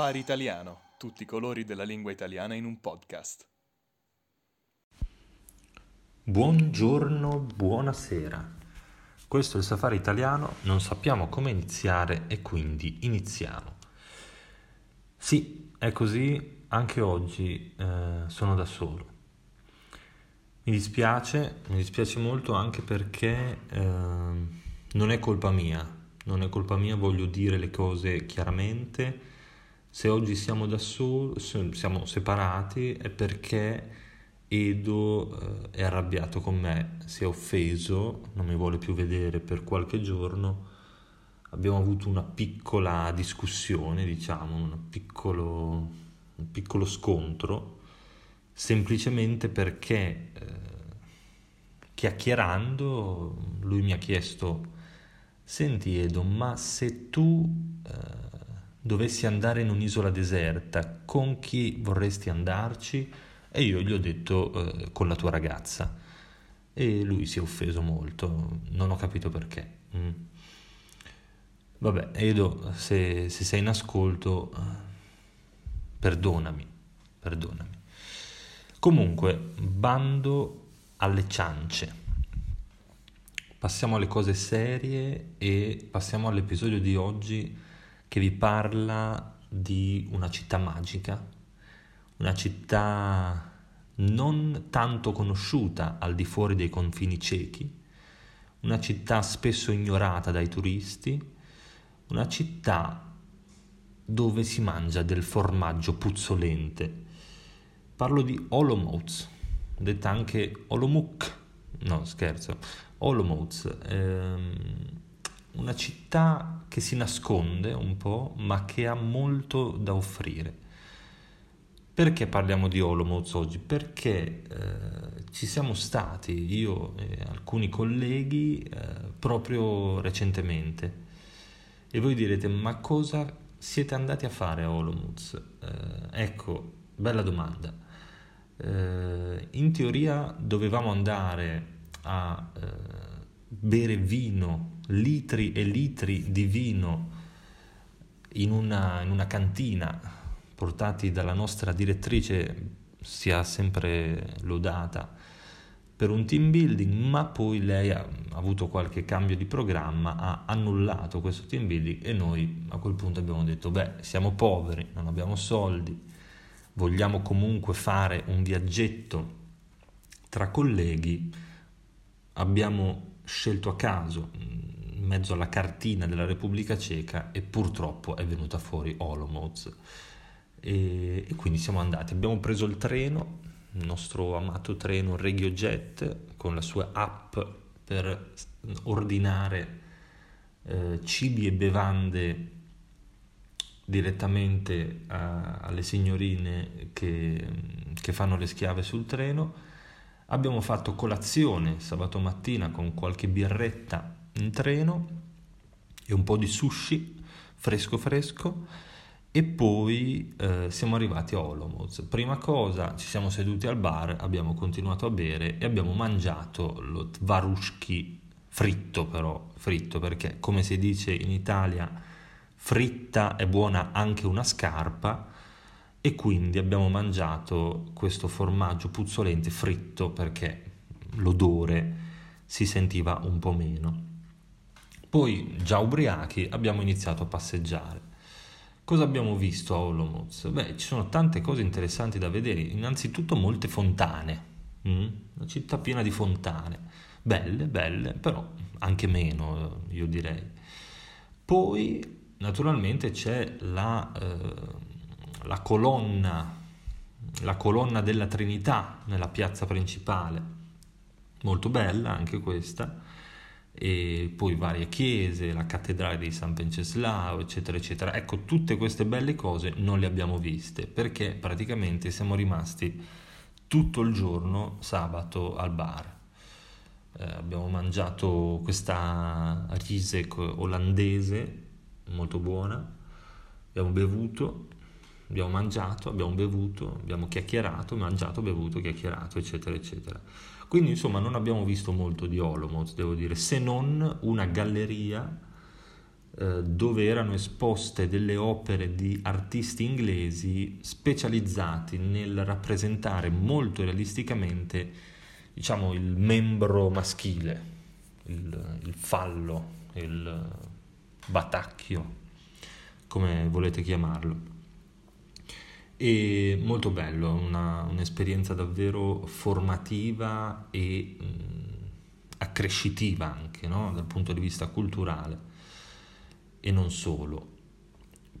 Safari Italiano, tutti i colori della lingua italiana in un podcast. Buongiorno, buonasera. Questo è il Safari Italiano, non sappiamo come iniziare e quindi iniziamo. Sì, è così, anche oggi eh, sono da solo. Mi dispiace, mi dispiace molto anche perché eh, non è colpa mia, non è colpa mia, voglio dire le cose chiaramente se oggi siamo da soli, siamo separati, è perché Edo eh, è arrabbiato con me, si è offeso, non mi vuole più vedere per qualche giorno. Abbiamo avuto una piccola discussione, diciamo, un piccolo, un piccolo scontro, semplicemente perché eh, chiacchierando lui mi ha chiesto, senti Edo, ma se tu... Eh, dovessi andare in un'isola deserta, con chi vorresti andarci? E io gli ho detto eh, con la tua ragazza. E lui si è offeso molto, non ho capito perché. Mm. Vabbè, Edo, se, se sei in ascolto, perdonami, perdonami. Comunque, bando alle ciance. Passiamo alle cose serie e passiamo all'episodio di oggi che vi parla di una città magica, una città non tanto conosciuta al di fuori dei confini ciechi, una città spesso ignorata dai turisti, una città dove si mangia del formaggio puzzolente. Parlo di Olomouc, detta anche Olomouc, no scherzo, Olomouc. Ehm, una città che si nasconde un po', ma che ha molto da offrire. Perché parliamo di Olomouc oggi? Perché eh, ci siamo stati io e alcuni colleghi eh, proprio recentemente. E voi direte, ma cosa siete andati a fare a Olomouc? Eh, ecco, bella domanda. Eh, in teoria dovevamo andare a eh, bere vino litri e litri di vino in una, in una cantina portati dalla nostra direttrice sia sempre lodata per un team building, ma poi lei ha avuto qualche cambio di programma, ha annullato questo team building e noi a quel punto abbiamo detto, beh, siamo poveri, non abbiamo soldi, vogliamo comunque fare un viaggetto tra colleghi, abbiamo scelto a caso mezzo alla cartina della Repubblica Ceca e purtroppo è venuta fuori Olomouc. E, e quindi siamo andati, abbiamo preso il treno, il nostro amato treno RegioJet con la sua app per ordinare eh, cibi e bevande direttamente a, alle signorine che, che fanno le schiave sul treno. Abbiamo fatto colazione sabato mattina con qualche birretta in treno e un po' di sushi fresco fresco e poi eh, siamo arrivati a Olomouc. Prima cosa ci siamo seduti al bar, abbiamo continuato a bere e abbiamo mangiato lo tvarushki fritto però, fritto perché come si dice in Italia fritta è buona anche una scarpa e quindi abbiamo mangiato questo formaggio puzzolente fritto perché l'odore si sentiva un po' meno. Poi, già ubriachi, abbiamo iniziato a passeggiare. Cosa abbiamo visto a Olomouc? Beh, ci sono tante cose interessanti da vedere. Innanzitutto molte fontane. Mm? Una città piena di fontane. Belle, belle, però anche meno, io direi. Poi, naturalmente, c'è la, eh, la colonna, la colonna della Trinità nella piazza principale. Molto bella anche questa e poi varie chiese, la cattedrale di San Penceslao, eccetera, eccetera. Ecco, tutte queste belle cose non le abbiamo viste perché praticamente siamo rimasti tutto il giorno sabato al bar. Eh, abbiamo mangiato questa risek olandese molto buona, abbiamo bevuto, abbiamo mangiato, abbiamo bevuto, abbiamo chiacchierato, mangiato, bevuto, chiacchierato, eccetera, eccetera. Quindi insomma non abbiamo visto molto di Olomouc, devo dire, se non una galleria eh, dove erano esposte delle opere di artisti inglesi specializzati nel rappresentare molto realisticamente diciamo, il membro maschile, il, il fallo, il batacchio, come volete chiamarlo. E molto bello, una, un'esperienza davvero formativa e mh, accrescitiva anche no? dal punto di vista culturale e non solo.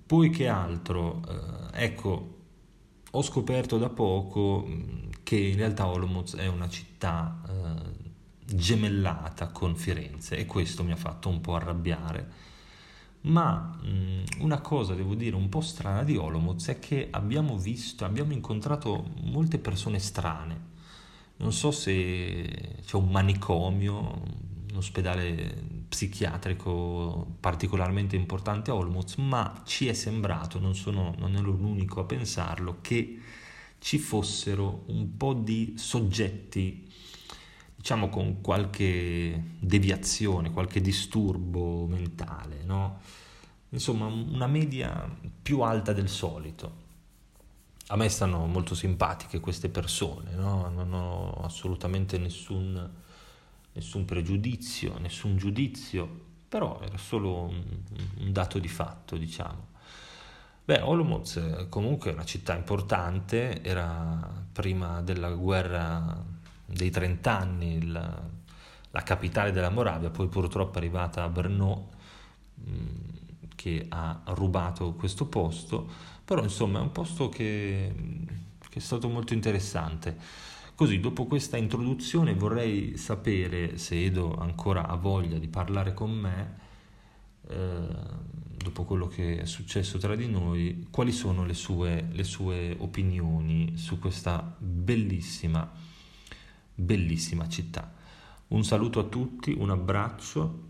Poi che altro? Eh, ecco, ho scoperto da poco che in realtà Olomouc è una città eh, gemellata con Firenze e questo mi ha fatto un po' arrabbiare. Ma mh, una cosa devo dire un po' strana di Olomouc è che abbiamo visto, abbiamo incontrato molte persone strane. Non so se c'è un manicomio, un ospedale psichiatrico particolarmente importante a Olmutz, ma ci è sembrato, non, sono, non ero l'unico a pensarlo, che ci fossero un po' di soggetti, diciamo con qualche deviazione, qualche disturbo mentale, no? Insomma, una media più alta del solito. A me stanno molto simpatiche queste persone, no? Non ho assolutamente nessun nessun pregiudizio, nessun giudizio, però era solo un, un dato di fatto, diciamo. Beh, Olomouc comunque è una città importante, era prima della guerra dei trent'anni il, la capitale della Moravia, poi purtroppo è arrivata a Brno che ha rubato questo posto, però insomma è un posto che, che è stato molto interessante. Così, dopo questa introduzione vorrei sapere se Edo ancora ha voglia di parlare con me, eh, dopo quello che è successo tra di noi, quali sono le sue, le sue opinioni su questa bellissima, bellissima città. Un saluto a tutti, un abbraccio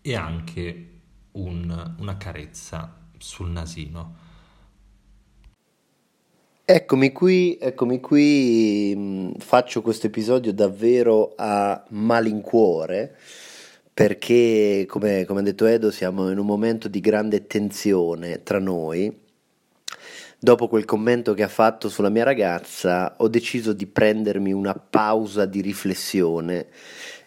e anche un, una carezza sul nasino. Eccomi qui, eccomi qui, mm, faccio questo episodio davvero a malincuore perché, come, come ha detto Edo, siamo in un momento di grande tensione tra noi. Dopo quel commento che ha fatto sulla mia ragazza, ho deciso di prendermi una pausa di riflessione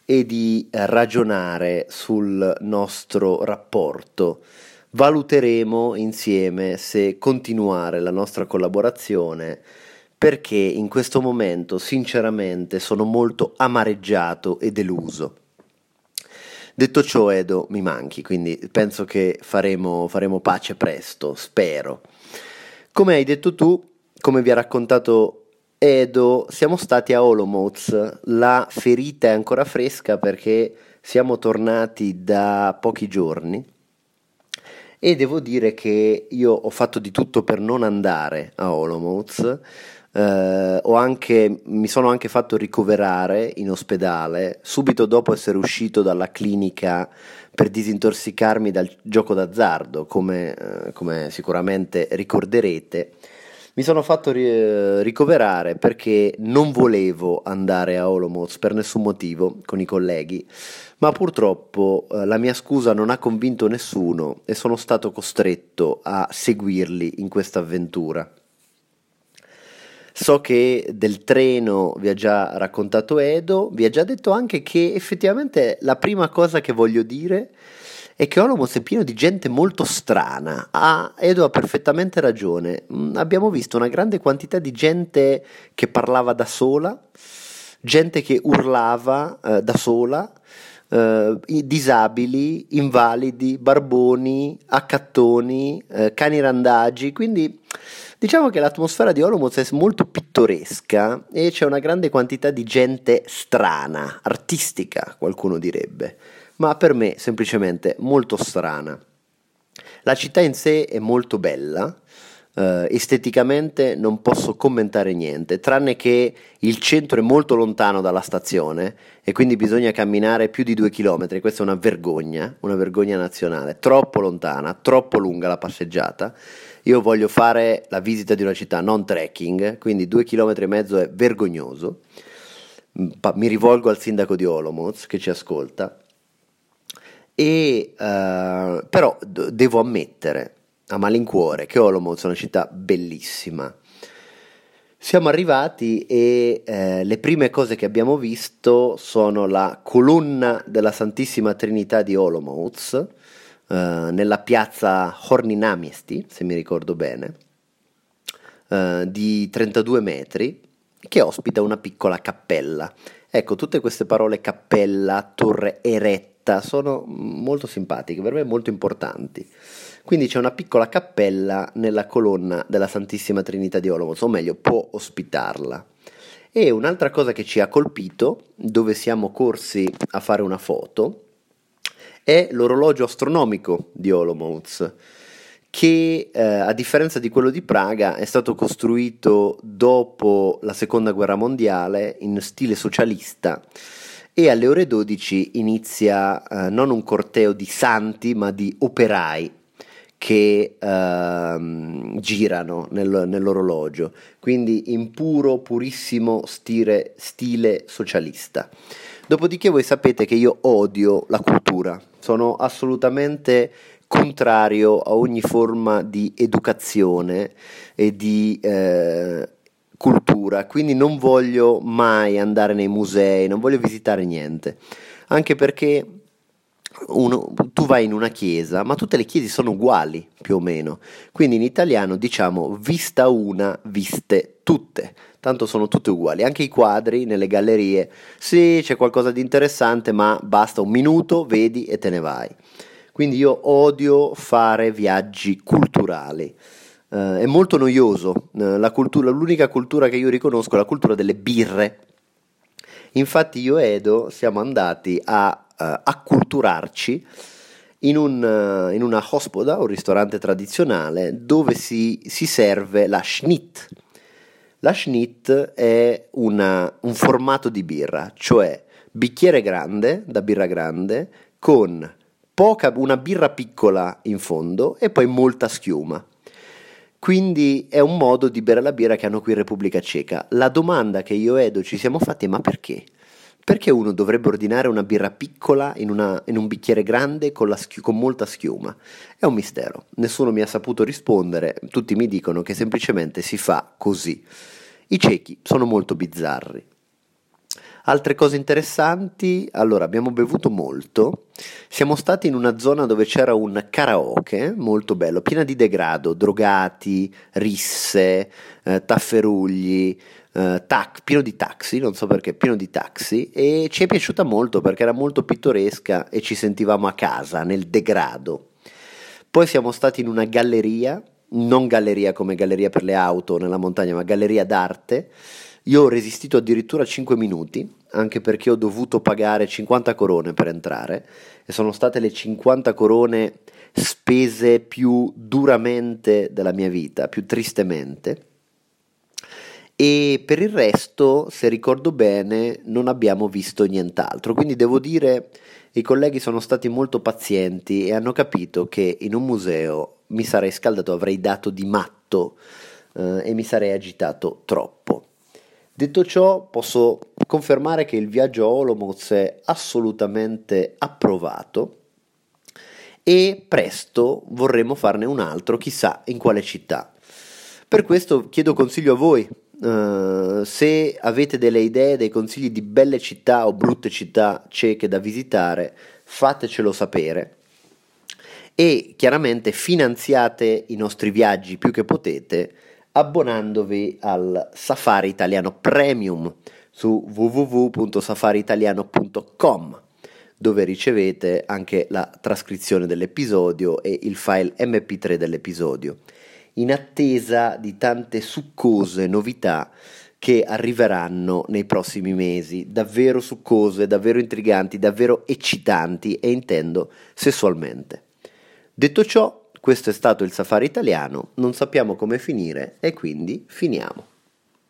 e di ragionare sul nostro rapporto valuteremo insieme se continuare la nostra collaborazione perché in questo momento sinceramente sono molto amareggiato e deluso. Detto ciò, Edo, mi manchi, quindi penso che faremo, faremo pace presto, spero. Come hai detto tu, come vi ha raccontato Edo, siamo stati a Olomouc, la ferita è ancora fresca perché siamo tornati da pochi giorni e devo dire che io ho fatto di tutto per non andare a Olomouc. Uh, anche, mi sono anche fatto ricoverare in ospedale subito dopo essere uscito dalla clinica per disintossicarmi dal gioco d'azzardo, come, uh, come sicuramente ricorderete. Mi sono fatto ri- ricoverare perché non volevo andare a Olomouc per nessun motivo con i colleghi ma purtroppo eh, la mia scusa non ha convinto nessuno e sono stato costretto a seguirli in questa avventura. So che del treno vi ha già raccontato Edo, vi ha già detto anche che effettivamente la prima cosa che voglio dire è che Olomouc è pieno di gente molto strana. Ah, Edo ha perfettamente ragione. Mm, abbiamo visto una grande quantità di gente che parlava da sola, gente che urlava eh, da sola, eh, disabili, invalidi, barboni, accattoni, eh, cani randagi, quindi diciamo che l'atmosfera di Olomouc è molto pittoresca e c'è una grande quantità di gente strana, artistica qualcuno direbbe, ma per me semplicemente molto strana. La città in sé è molto bella, Uh, esteticamente non posso commentare niente, tranne che il centro è molto lontano dalla stazione e quindi bisogna camminare più di due chilometri. Questa è una vergogna, una vergogna nazionale, troppo lontana, troppo lunga la passeggiata. Io voglio fare la visita di una città, non trekking, quindi due chilometri e mezzo è vergognoso. Mi rivolgo al sindaco di Olomouc che ci ascolta E, uh, però d- devo ammettere a malincuore che Olomouc è una città bellissima. Siamo arrivati e eh, le prime cose che abbiamo visto sono la colonna della Santissima Trinità di Olomouc eh, nella piazza Horninamiesti, se mi ricordo bene, eh, di 32 metri, che ospita una piccola cappella. Ecco, tutte queste parole cappella, torre eretta sono molto simpatiche, per me molto importanti. Quindi c'è una piccola cappella nella colonna della Santissima Trinità di Olomouc, o meglio, può ospitarla. E un'altra cosa che ci ha colpito, dove siamo corsi a fare una foto, è l'orologio astronomico di Olomouc, che eh, a differenza di quello di Praga è stato costruito dopo la seconda guerra mondiale in stile socialista e alle ore 12 inizia eh, non un corteo di santi ma di operai che uh, girano nel, nell'orologio, quindi in puro, purissimo stile, stile socialista. Dopodiché voi sapete che io odio la cultura, sono assolutamente contrario a ogni forma di educazione e di eh, cultura, quindi non voglio mai andare nei musei, non voglio visitare niente, anche perché uno, tu vai in una chiesa, ma tutte le chiese sono uguali più o meno. Quindi in italiano diciamo vista una, viste tutte. Tanto sono tutte uguali. Anche i quadri nelle gallerie, sì, c'è qualcosa di interessante, ma basta un minuto, vedi e te ne vai. Quindi io odio fare viaggi culturali. Uh, è molto noioso. La cultura, l'unica cultura che io riconosco è la cultura delle birre. Infatti io e Edo siamo andati a acculturarci in, un, uh, in, una hospoda, un ristorante tradizionale, dove si, si serve la schnitt. La schnitt è una, un formato di birra, cioè bicchiere grande, da birra grande, con poca, una birra piccola in fondo e poi molta schiuma. Quindi è un modo di bere la birra che hanno qui in Repubblica Ceca. La domanda che io e Edo ci siamo fatti è ma perché? Perché uno dovrebbe ordinare una birra piccola in, una, in un bicchiere grande con, schi- con, molta schiuma? È un mistero, nessuno mi ha saputo rispondere, tutti mi dicono che semplicemente si fa così. I ciechi sono molto bizzarri. Altre cose interessanti, allora abbiamo bevuto molto, siamo stati in una zona dove c'era un karaoke molto bello, piena di degrado, drogati, risse, eh, tafferugli, uh, tac, pieno di taxi, non so perché, pieno di taxi e ci è piaciuta molto perché era molto pittoresca e ci sentivamo a casa, nel degrado. Poi siamo stati in una galleria, non galleria come galleria per le auto nella montagna, ma galleria d'arte. Io ho resistito addirittura 5 minuti, anche perché ho dovuto pagare 50 corone per entrare e sono state le 50 corone spese più duramente della mia vita, più tristemente e per il resto, se ricordo bene, non abbiamo visto nient'altro. Quindi devo dire, i colleghi sono stati molto pazienti e hanno capito che in un museo mi sarei scaldato, avrei dato di matto eh, e mi sarei agitato troppo. Detto ciò, posso confermare che il viaggio a Olomouc è assolutamente approvato e presto vorremmo farne un altro, chissà in quale città. Per questo chiedo consiglio a voi, Uh, se avete delle idee, dei consigli di belle città o brutte città cieche da visitare, fatecelo sapere. E chiaramente finanziate i nostri viaggi più che potete abbonandovi al Safari Italiano Premium su www.safariitaliano.com dove ricevete anche la trascrizione dell'episodio e il file mp3 dell'episodio in attesa di tante succose novità che arriveranno nei prossimi mesi, davvero succose, davvero intriganti, davvero eccitanti e intendo sessualmente. Detto ciò, questo è stato il safari italiano, non sappiamo come finire e quindi finiamo.